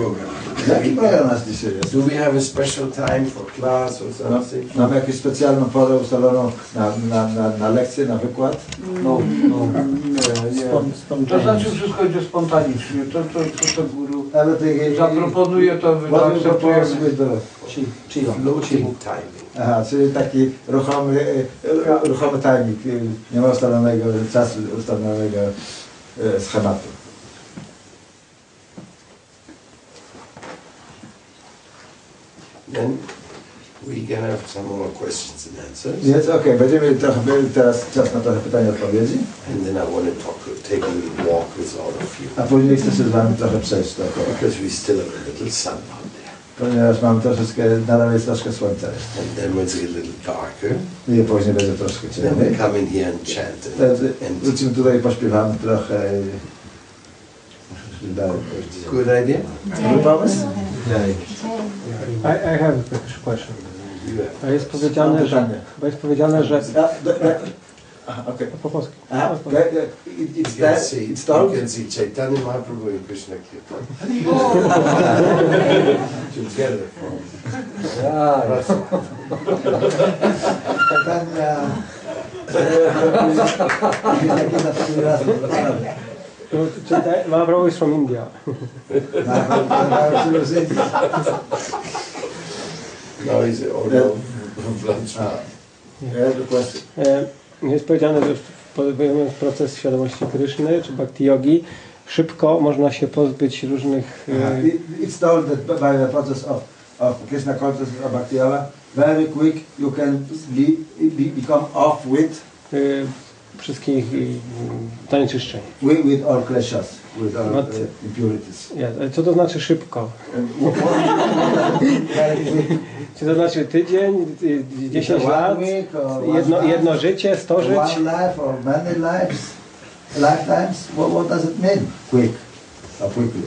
program? Jaki program nas dzisiaj jest? Do we have a special time for class or something? mamy jakąś specjalną porę ustaloną na, na, na, na lekcję, na wykład? No, no. Spon- To znaczy wszystko idzie spontanicznie. To, to, to, to guru zaproponuje, to wy to What we propose akceptujemy. with the... Floating timing. Aha, czyli taki ruchomy, e, ruchomy timing, e, nie ma ustalonego czasu, ustalonego e, schematu. Then we can have some more questions and answers. Więc okej, będziemy trochę, teraz czas na trochę pytań i odpowiedzi, And then I want to talk, take a little walk with all of you. a później chcę się z Wami trochę przejść dookoła. Because we still have a little sun out there. Ponieważ mam troszeczkę, nadal jest troszkę słońca. And then when it's a little darker, I później będzie troszkę then we ciemniej. come in here and chant. And, wrócimy tutaj i pośpiewamy trochę. good idea? Dobry pomysł? I, I have a question. You. A jest powiedziane, że, bo jest powiedziane, że aha, okej. po polsku. Aha, Po okay. It, You it's can that, see, it's you can see Chaitanya Mahaprabhu and Krishna Kirtan together. No, Chaitanya Mahaprabhu is from India. Now he's all from. E, Jest powiedziane, że podejmując proces świadomości Kryszny czy Bhakti Yogi, szybko można się pozbyć różnych e, It's told that by the process of, of Krishna consciousness of Bhakti Yoga, very quick you can be, be, become off with, e, wszystkich zanieczyszczeń. with, with all kleshas, with all But- uh, impurities. Ale co to znaczy szybko? Czy to znaczy tydzień, e, 10 One lat, jedno, jedno życie, 100 żyć? One life or many lives, lifetimes. What, what does it mean? Quick, or quickly.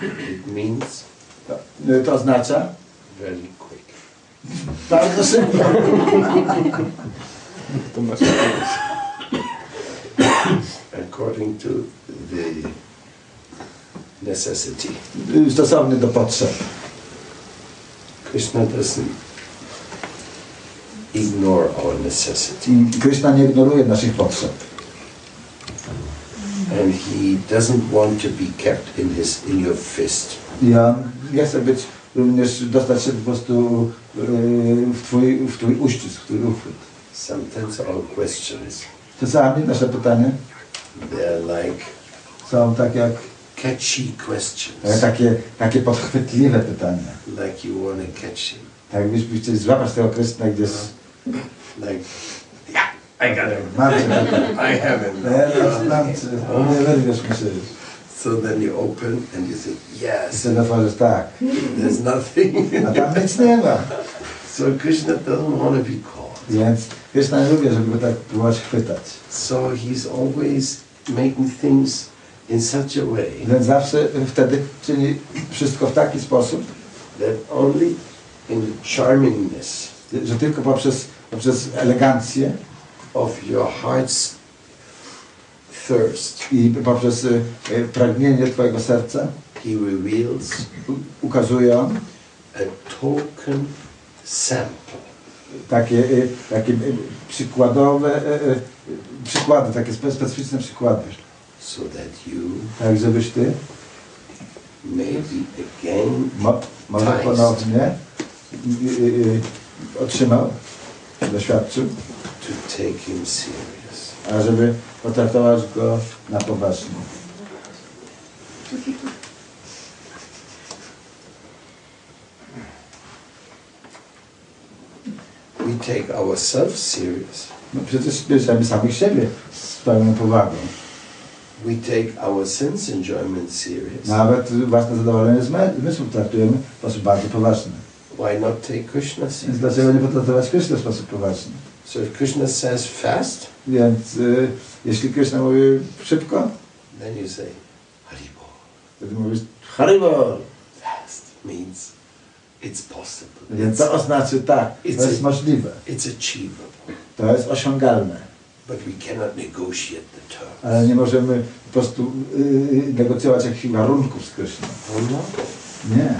It means To, to oznacza very quick. bardzo szybko. According to the necessity. Stosowny do potrzeb. Krishna doesn't ignore our necessity. I Krishna nie ignoruje naszych potrzeb. And he doesn't want to be kept in his in your fist. On nie chce być również dostać się po prostu yy, w twój, w twój uścisk, w twój uchwyt. Sometimes our questions Czasami nasze pytania they're like są tak jak catchy questions. takie, takie podchwytliwe pytania. Like you want to catch him. Tak jakbyś chcieli złapać tego Krishna gdzieś Like yeah, I got him. tutaj. I have him. Teraz cię. Nie wyrwiesz mi się już. So then you open and you think, yes, wtedy otworzysz tak. there's nothing. A tam nic nie ma. so Krishna doesn't want to be caught. Więc Krishna nie lubię, żeby go tak próbować chwytać. So he's always making things in such a way Więc zawsze wtedy czyni wszystko w taki sposób, that only in the charmingness że tylko poprzez, poprzez elegancję of your heart's thirst, i poprzez y, pragnienie Twojego serca he reveals ukazuje a token sample takie, y, takie y, przykładowe przykłady, takie spe- specyficzne przykłady. so that you Tak, żebyś Ty may be again mo, może ponownie otrzymał, doświadczył, to take him serious. A żeby potraktować go na poważnie. We take ourselves serious. No przecież bierzemy samych siebie z pełną powagą. We take our sense enjoyment serious. Nawet własne zadowolenie zmysłów traktujemy w sposób bardzo poważny. Why not take Krishna Więc serious? dlaczego nie potraktować Kryszny w sposób poważny? So if Krishna says fast, Więc y, jeśli Kryszna mówi szybko, then you say Haribol. wtedy mówisz Haribol. Fast means it's possible. Więc to oznacza tak, to It's jest a- możliwe. it's achievable. To jest osiągalne, but we cannot negotiate the terms. ale nie możemy po prostu yy, negocjować jakichś warunków z Kryszną. Oh no. Nie.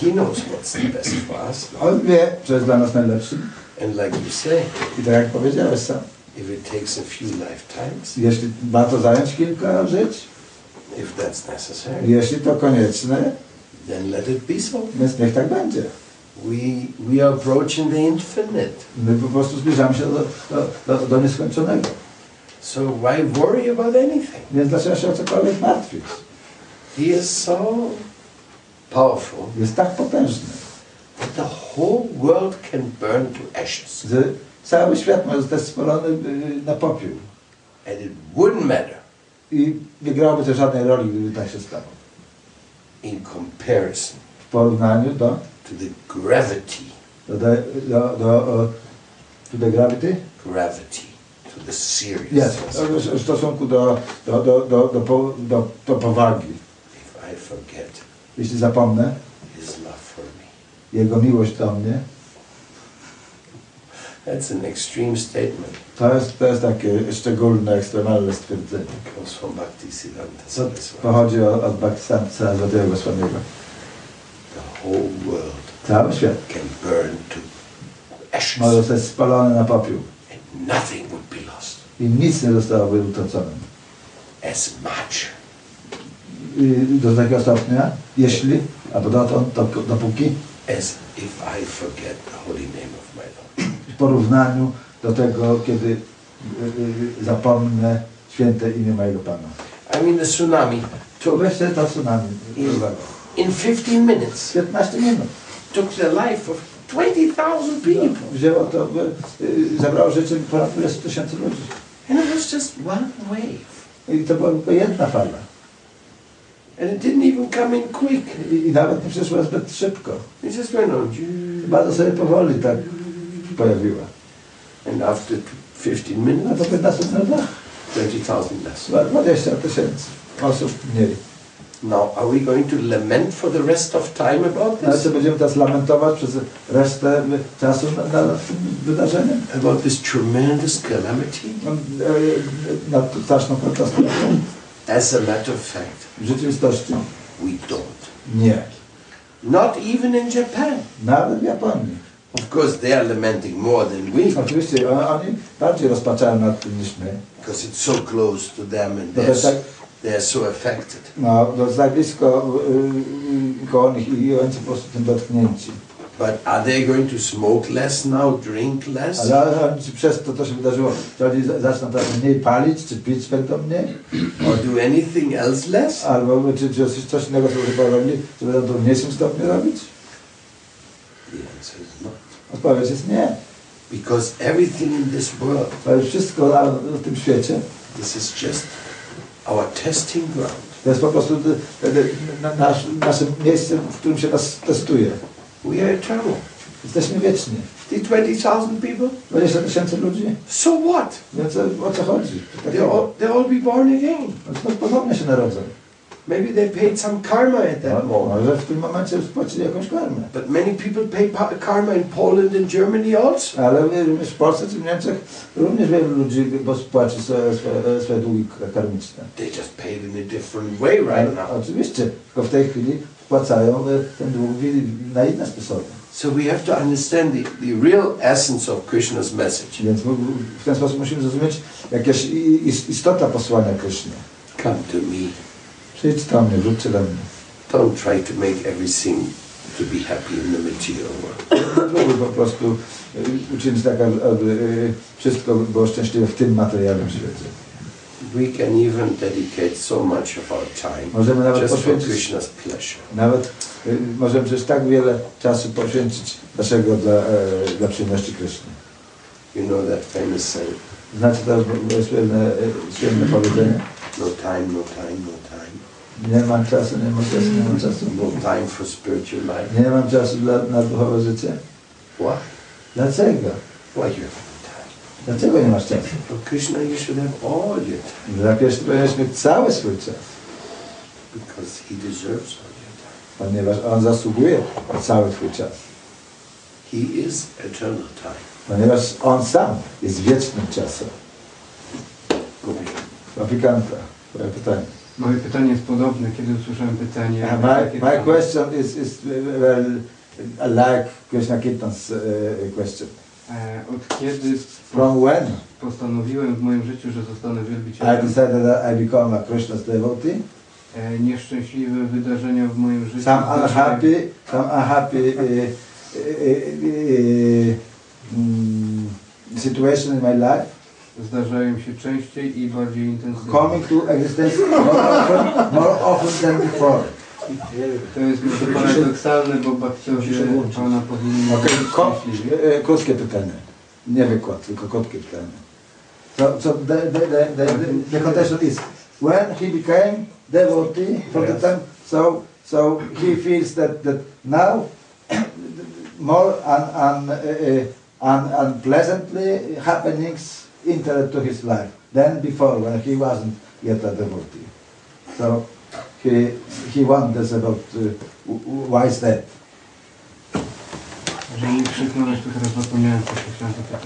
He, knows what's the best for us. On wie, co jest dla nas najlepszym. And like you say, I tak jak powiedziałeś sam, if it takes a few lifetimes, jeśli ma to zająć kilka żyć, if that's necessary, jeśli to konieczne, then let it be so. więc niech tak będzie. We, we are approaching the infinite. My po prostu zbliżamy się do, do, do, do nieskończonego. So why worry about anything? Więc dlaczego się o cokolwiek martwić? He is so powerful Jest tak potężny, the whole world can burn to ashes. że cały świat może spalony na popiół. And it wouldn't matter I nie grałoby to żadnej roli, gdyby tak się stało. in comparison W porównaniu do, to the gravity, do, do, do, do, to the gravity? gravity, to the seriousness. w- w stosunku do, do, do, do, do, do, do powagi. If I forget Jeśli zapomnę Jego miłość do mnie, That's an extreme statement. to jest, to jest takie szczególne, ekstremalne stwierdzenie. Comes from Bhaktisiddhanta Co Saraswati. pochodzi od, od Bhaktisiddhanta Saraswatiego Goswamiego. The whole world Cały świat can burn to ashes może zostać spalony na popiół and nothing would be lost. i nic nie zostałoby utracone. As much I do takiego stopnia, jeśli, albo dotąd, dop- dopóki, as if I forget the holy name of my Lord. w porównaniu do tego, kiedy y, y, zapomnę święte imię mojego Pana. I mean, the tsunami To weźcie to tsunami. uwagę. in 15 minutes, 15 minut. took the life of 20,000 people. Wzięło to, y, zabrało życie ponad 20 tysięcy ludzi. And it was just one wave. I to była tylko jedna fala. And it didn't even come in quick. I, i nawet nie przyszła zbyt szybko. It just went on. Bardzo sobie powoli tak pojawiła. And after 15 No minutes, to 15 minutach 20,000 less. chyba 20 tysięcy osób mniej. Now, are we going to lament for the rest of time about Ale this? co będziemy teraz lamentować przez resztę czasu nad, nad tym wydarzeniem? About this tremendous calamity? No, y, Nad straszną katastrofą? As a matter of fact, W rzeczywistości we don't. nie. Not even in Japan. Nawet w Japonii. Of course, they are lamenting more than we Oczywiście oni bardziej rozpaczają nad tym niż my. because it's so close to them and they're, tak, they're so affected. no, to jest tak blisko y, y, koło nich i oni są po prostu tym dotknięci. But are they going to smoke less now, drink less? Ale czy przez to, co się wydarzyło, czy oni za- zaczną teraz mniej palić, czy pić będą mniej? Or do anything else less? Albo czy, czy coś innego sobie porobili, czy będą to w mniejszym stopniu robić? The answer is no. Odpowiedź jest nie. Because everything in this world, jest wszystko na, w tym świecie. this is just our testing ground. To jest po prostu y, na, nasz, nasze miejsce, w którym się nas testuje. We are eternal. Jesteśmy wieczni. The 20,000 people? 20 tysięcy ludzi, So what? więc o, co chodzi? They all, they all be born again. Ponownie się narodzą. Maybe they paid some karma at that moment. może w tym momencie spłacili jakąś karmę. But many people pay karma in Poland and Germany also. Ale również w Polsce czy w Niemczech również wielu ludzi spłaci swoje, swoje, swoje długi karmiczne. They just paid in a different way right now. oczywiście, tylko w tej chwili spłacają e, ten dług na inne sposoby. So we have to understand the, the real essence of Krishna's message. Więc w- ten sposób musimy zrozumieć jakaś istota posłania Kryszny. Come to me. Przyjdź do mnie, wróćcie do mnie. Don't try to make everything to be happy in the material world. Próbuj po prostu e, uczynić tak, aby, aby e, wszystko było szczęśliwe w tym materialnym świecie. We can even dedicate so much of our time Możemy nawet just for Krishna's pleasure. Nawet y, możemy przecież tak wiele czasu poświęcić naszego dla, e, dla przyjemności Kryszny. You know that famous saying, Znacie to słynne, słynne powiedzenie? no time, no time, no time. Nie mam czasu, nie mam czasu, nie mam czasu. No time for spiritual life. Nie mam czasu dla, na duchowe życie. Why? Dlaczego? Why you have no time? Dlaczego nie masz czasu? For Krishna you should have all your time Dla powinieneś mieć cały swój czas, because he deserves all your time. ponieważ On zasługuje na cały twój czas. He is eternal time. Ponieważ on sam jest wiecznym czasem. Aplikanta, twoje pytanie. Moje pytanie jest podobne, kiedy usłyszałem pytanie. Uh, my, my question is, is well, like Krishna Kirtan's uh, question. E, Od kiedy From when? postanowiłem w moim życiu, że zostanę I wielbicielem, decided that I become a Krishna's devotee, e, nieszczęśliwe wydarzenia w moim życiu. Some unhappy, some unhappy uh, uh, uh, situation in my life. Zdarzają się częściej i bardziej intensywnie. coming to existence more often, more often than before. To jest może paradoksalne, bo bakciowie Pana powinni Okay, być ko- szczęśliwi. e, krótkie pytanie. Nie wykład, tylko krótkie pytanie. So, so the, the, the, the, the, the contention is when he became devotee from the Yes. time, so so he feels that, that now more un, un, uh, uh, un, unpleasantly happenings enter to his life than before when he wasn't yet a devotee. So he he wonders about uh, why is that. Że nie krzyknąłeś, to teraz zapomniałem, co się chciałem zapytać.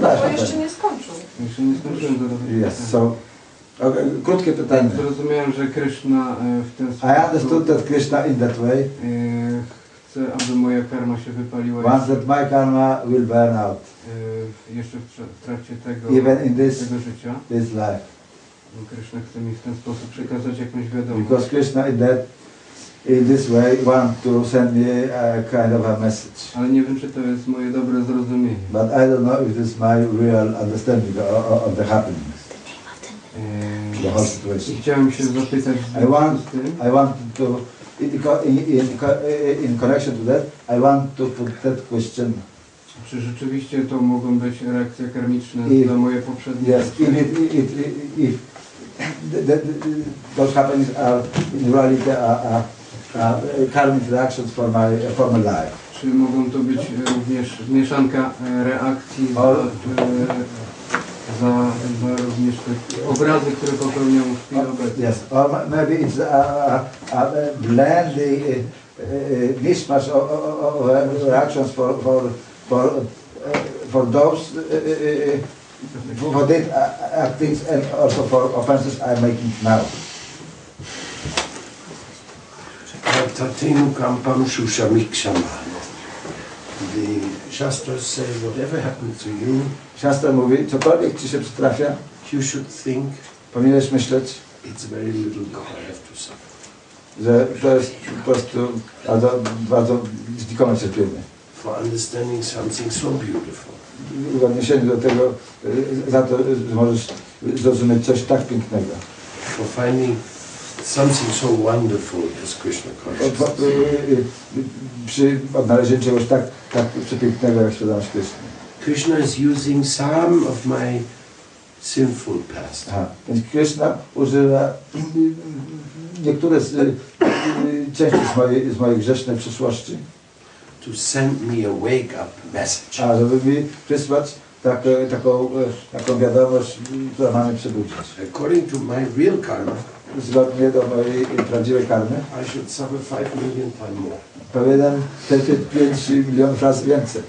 No, Bo jeszcze nie skończył. Jeszcze nie zdążyłem zadawać Yes, so okay, krótkie pytanie. Zrozumiałem, że Krishna e, w ten sposób I understood that Krishna in that way e, chce, aby moja karma się wypaliła jeszcze, that my karma will burn out e, jeszcze w trakcie tego, even in this tego życia. this life Krishna chce mi w ten sposób przekazać jakąś wiadomość. because Krishna in that in this way want to send me a kind of a message. Ale nie wiem, czy to jest moje dobre zrozumienie. But I don't know if this is my real understanding of, of- the happenings, the whole situation. I chciałem się zapytać I want- I want to in, in, in, co- in connection to that I want to put that question czy rzeczywiście to mogą być reakcje karmiczne I- za moje poprzednie Yes, if, it, if, if, the, the, those happenings are in reality are, are, are reactions for my for my life. Czy mogą to być e, również mieszanka e, reakcji za, e, za, za również te obrazy, które popełniam w chwili obecnej? Yes, or ma- maybe it's a, a, a blend the uh, uh, mishmash of, of, of reactions for for for uh, for those uh, uh, for that actings and also for offenses I'm making now. Tatenu kampam shushamikshama. The Shastras say whatever happened to you, Siostra mówi, cokolwiek ci się przytrafia, you should think powinieneś myśleć, it's very little that I have to suffer. że to jest po prostu bardzo, bardzo znikome cierpienie. For understanding something so beautiful. W odniesieniu do tego, y, za to, że możesz zrozumieć coś tak pięknego. For finding something so wonderful as Krishna consciousness. y, y, y, Przy odnalezieniu czegoś tak, tak przepięknego jak świadomość Kryszny. Krishna is using some of my sinful past. Aha. Więc Kryszna używa y, y, niektóre z, y, y, części z mojej, z mojej grzesznej przeszłości, to send me a wake up message. a żeby mi przysłać taką, taką, taką wiadomość, która ma mnie przebudzić. According to my real karma, Zgodnie do mojej prawdziwej karmy, I should suffer five million times more. powinienem cierpieć 5 milionów razy więcej.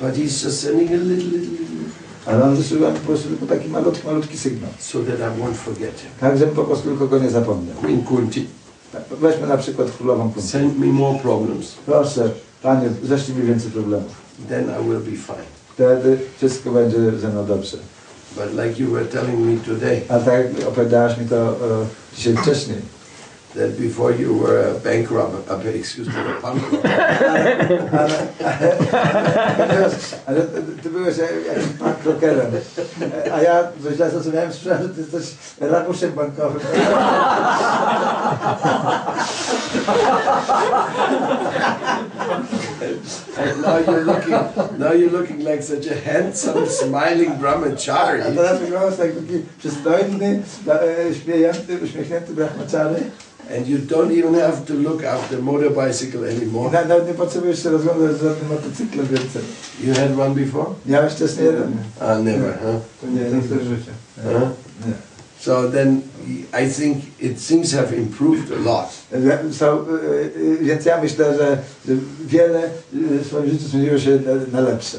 But he's just sending a little, little, little, Ale on wysyła po prostu tylko taki malutki, malutki sygnał. so that I won't forget him. Tak, żebym po prostu tylko go nie zapomniał. Queen Kunti, Tak, Weźmy na przykład królową Kunti. send me more problems, Proszę, Panie, ześlij mi więcej problemów. then I will be fine. Wtedy wszystko będzie ze mną dobrze. But like you were telling me today, A tak jak opowiadałaś mi to e, dzisiaj wcześniej, that before you were a bank robber, uh, excuse me, a bank robber, ty byłeś jakimś bankrokerem, a ja źle zrozumiałem, słyszałem, że ty jesteś rabuszem bankowym. and now you're looking, now you're looking like such a handsome, smiling A brahmachari. teraz wyglądasz jak taki przystojny, śmiejący, uśmiechnięty brahmachary. And you don't even have to look after motorbicycle I anymore. na- nawet nie potrzebujesz się rozglądać za tym motocyklem więcej. You had one before? Miałeś wcześniej jeden? Ah, never, huh? To nie styl życia. Huh? Nie. So then, I think it to have improved a lot. So, y, y, więc ja myślę, że wiele y, w swoim życiu zmieniło się na, na lepsze.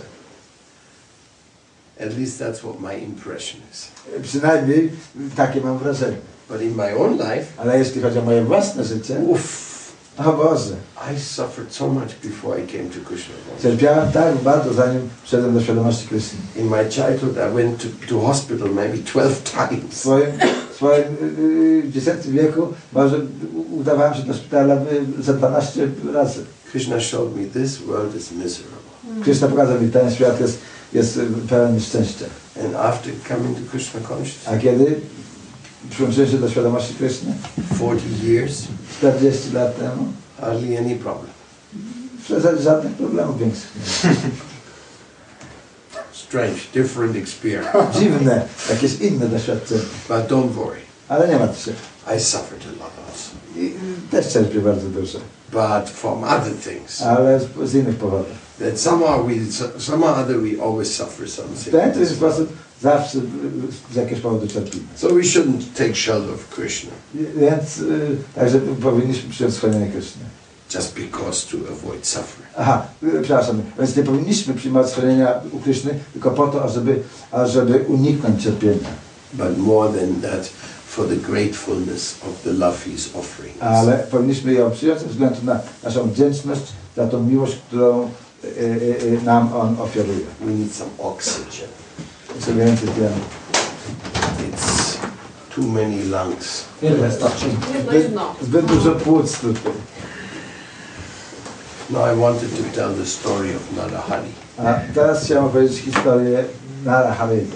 At least that's what my impression is. Przynajmniej takie mam wrażenie. But in my own life, Ale jeśli chodzi o moje własne życie, oof, o Boże, I suffered so much before I came to Krishna. cierpiałem tak bardzo, zanim wszedłem do świadomości Krystyny. In my childhood, I went to, to hospital maybe 12 W times. swoim, w swoim y, y, wieku może udawałem się do szpitala y, za 12 razy. Krishna showed me this world is miserable. Krishna pokazał mi, ten świat jest, jest y, pełen nieszczęścia. And after coming to Krishna consciousness, A kiedy przyłączyłem do świadomości Kryszny, 40 years, 40 lat temu, hardly any problem. w zasadzie żadnych problemów większych. Strange, different experience. Dziwne, jakieś inne doświadczenie. But don't worry, Ale nie martw się. I suffered a lot also. I y, też cierpię bardzo dużo. But from other things. Ale z, z innych powodów. That somehow we, somehow other we always suffer W something. ten czy sposób zawsze z jakiegoś powodu cierpimy. So we shouldn't take shelter of Krishna Więc y, także powinniśmy przyjąć schronienie Kryszny. just because to avoid suffering. Aha, y, przepraszam. Więc nie powinniśmy przyjmować schronienia u Kryszny tylko po to, ażeby, ażeby uniknąć cierpienia. But more than that, for the gratefulness of the love he's offering. Ale powinniśmy ją przyjąć ze względu na naszą wdzięczność za tą miłość, którą y, nam On ofiaruje. We need some oxygen. Co więcej tlen. It's too many lungs. Ile starczy? Jedno, Zbyt, jedno. zbyt dużo płuc tutaj. Now I wanted to tell the story of Narahari. A ah, teraz chciałem opowiedzieć historię Narahariego.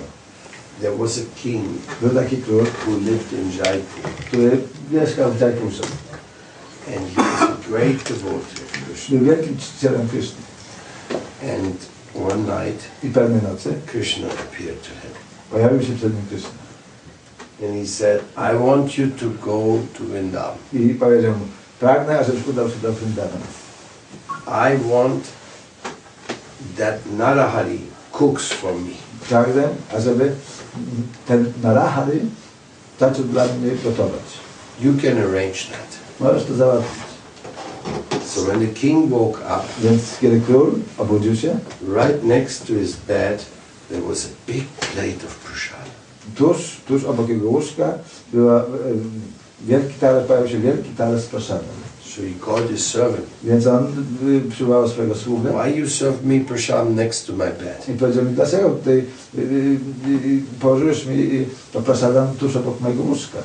There was a king Był taki król, who lived in Jaipur, który mieszkał w Jaipurze. and he was a great devotee of Krishna. Był wielkim czcicielem Kryszny. And one night, I pewnej nocy Krishna appeared to him, pojawił się przed nim Kryszna. and he said, "I want you to go to Vrindavan. I powiedział mu, pragnę, ażebyś udał się do Vrindavan. I want that Narahari cooks for me." Pragnę, ażeby ten Narahari zaczął dla mnie gotować. You can arrange that. Możesz to załatwić. So when the king woke up, Więc kiedy król obudził się, right next to his bed, there was a big plate of prasad. tuż, tuż obok jego łóżka była e, wielki talerz, pojawił się wielki talerz z proszadem. So he called his servant. Więc on y, przywołał swojego sługę Why you serve me prasad next to my bed? i powiedział mi, dlaczego tutaj y, y, y, położyłeś mi to proszadem tuż obok mojego łóżka?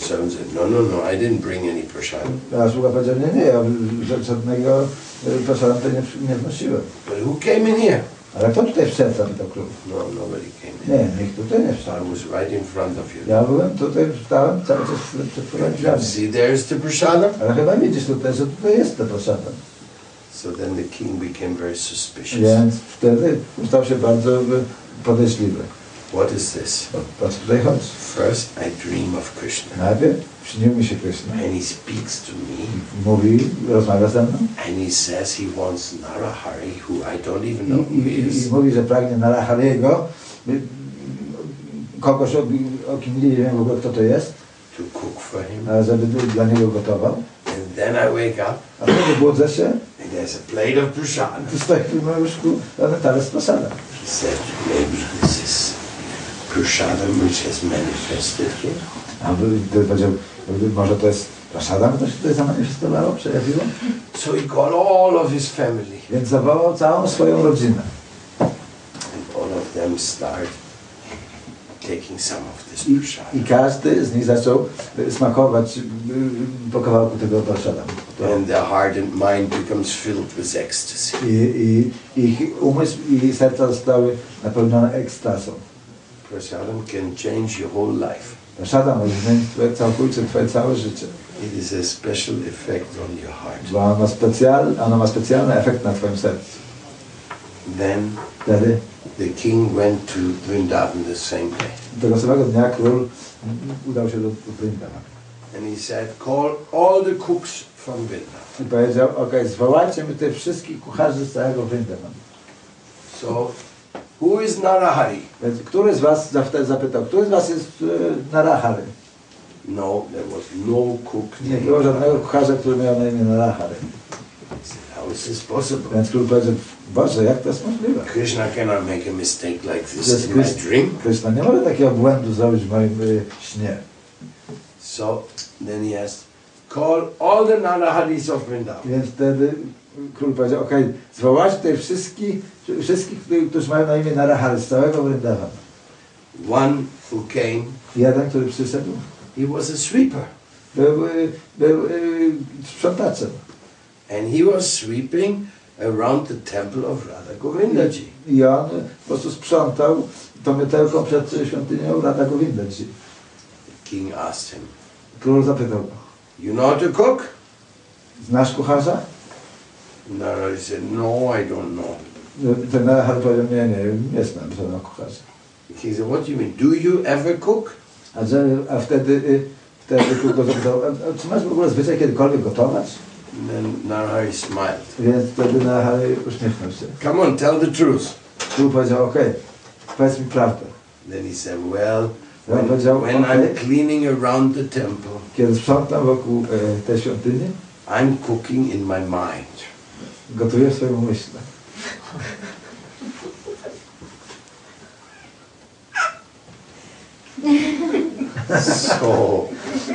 The said, No, no, no, I didn't bring any prasad. A sługa powiedział, nie, nie, ja że- żadnego y, proszadem tutaj nie, nie wnosiłem. But who came in here? Ale kto tutaj wszedł, zapytał król. No, nobody came in. Nie, nikt tutaj nie I was right in front of you. Ja byłem tutaj, stałem cały czas przed twoimi drzwiami. See, there's the prasadam. Ale chyba widzisz tutaj, że tutaj jest to proszadem. So then the king became very suspicious. Więc wtedy stał się bardzo y, podejrzliwy. What is this? Co tutaj chodzi? First, I dream of Krishna. Najpierw śnił mi się Kryszna. And he speaks to me. Mówi, rozmawia ze mną. And he says he wants Narahari, who I don't even know who he is, i mówi, że pragnie Narahariego, kogoś, o, o kim nie wiem w ogóle kto to jest, to cook for him. żeby dla niego gotował. And then I wake up A wtedy budzę się, and there's a plate of prasad. tu stoi w moim łóżku talerz z prosadem. He said, maybe this is prasadam which has manifested here. A wtedy powiedział, może to jest prasada, która się tutaj zamanifestowało, przejawiło. So he called all of his family. Więc zawołał całą swoją rodzinę. And all of them start taking some of this I, prasad. I każdy z nich zaczął y, smakować y, po kawałku tego prasada. And their heart and mind becomes filled with ecstasy. I, i ich umysł i serca zostały napełnione ekstazą. Prasadam can change your whole life. Prasada może zmienić twoje, całkowicie twoje całe życie. It is a special effect on your heart. Bo ono ma, specjal, ono ma specjalny efekt na twoim sercu. Then Wtedy, the king went to Vrindavan the same day. tego samego dnia król udał się do, do Vrindavan. And he said, call all the cooks from Vrindavan. I powiedział, okej, zwołajcie mi tych wszystkich kucharzy z całego Vrindavan. So, who is Narahari? Więc który z was, zapytał, który z was jest e, Narahary? No, there was no cook Nie było żadnego kucharza, który miał na imię Narahari. How is this possible? Więc król powiedział, Boże, jak to jest możliwe? Krishna cannot make a mistake like this in my Krishna, dream. Krishna nie może takiego błędu zrobić w moim y, śnie. So then he asked, call all the Naraharis of Vrindavan. Więc wtedy król powiedział, okej, zwołać tutaj wszystkich, wszystkich, którzy- mają na imię Narahari z całego Vrindavan. One who came, Jeden, który przyszedł, he was a sweeper. był, był y, sprzątaczem. And he was sweeping around the temple of Radha Govindaji. I on po prostu sprzątał to mytełko przed świątynią Radha Govindaji. King asked him, Król zapytał go, You know how to cook? znasz kucharza? Narahari said, No, I don't know. Narahar powiedział, nie, nie, nie znam żadnego kucharza. The king said, What do you mean? Do you ever cook? A, że, a wtedy, wtedy go zapytał, a, czy masz w ogóle zwyczaj kiedykolwiek gotować? And then Narahari smiled. Więc wtedy Narahar uśmiechnął się. Come on, tell the truth. Król powiedział, okej, powiedz mi prawdę. Then he said, Well, when, when I'm cleaning around the temple, Kiedy sprzątam wokół e, tej świątyni, I'm cooking in my mind. Gotuję w swoim umyśle. So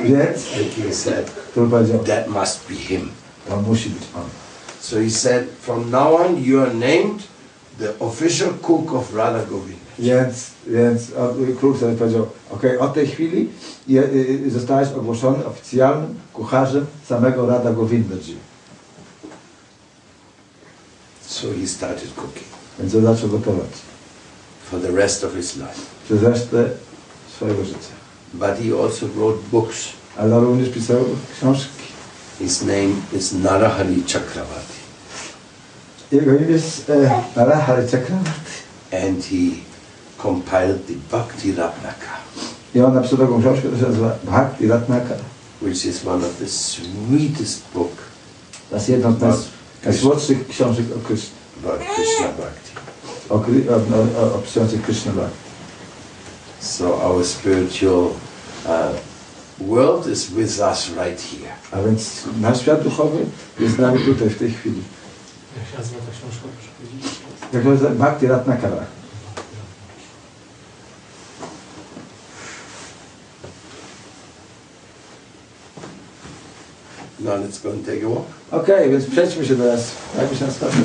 Więc king said, król powiedział, That must be him. to musi być on. So he said, From now on, you are named the official cook of Radha Govinda. Więc, więc król sobie powiedział, okej, od tej chwili je, y, zostałeś ogłoszony oficjalnym kucharzem samego Rada Govindaji. So he started cooking And Więc on zaczął gotować for the rest of his life. przez resztę swojego życia. But he also wrote books. Ale również pisał książki. His name is Narahari Chakravarti. Jego imię jest e, Narahari Chakravarti. And he compiled the Bhakti Ratnaka, I on napisał taką książkę, która się nazywa Bhakti Ratnaka. which is one of the sweetest book To jest jedna z naj- najsłodszych książek o, Krishna Bhakti. o, o, o, o opisujących Krishna Bhakti. So our spiritual uh, world is with us right here. A więc nasz świat duchowy jest z nami tutaj, w tej chwili. Jak się nazywa ta książka? Jak to jest Bhakti Ratnakara. Okej, więc przejdźmy się teraz. Jak się nastawię?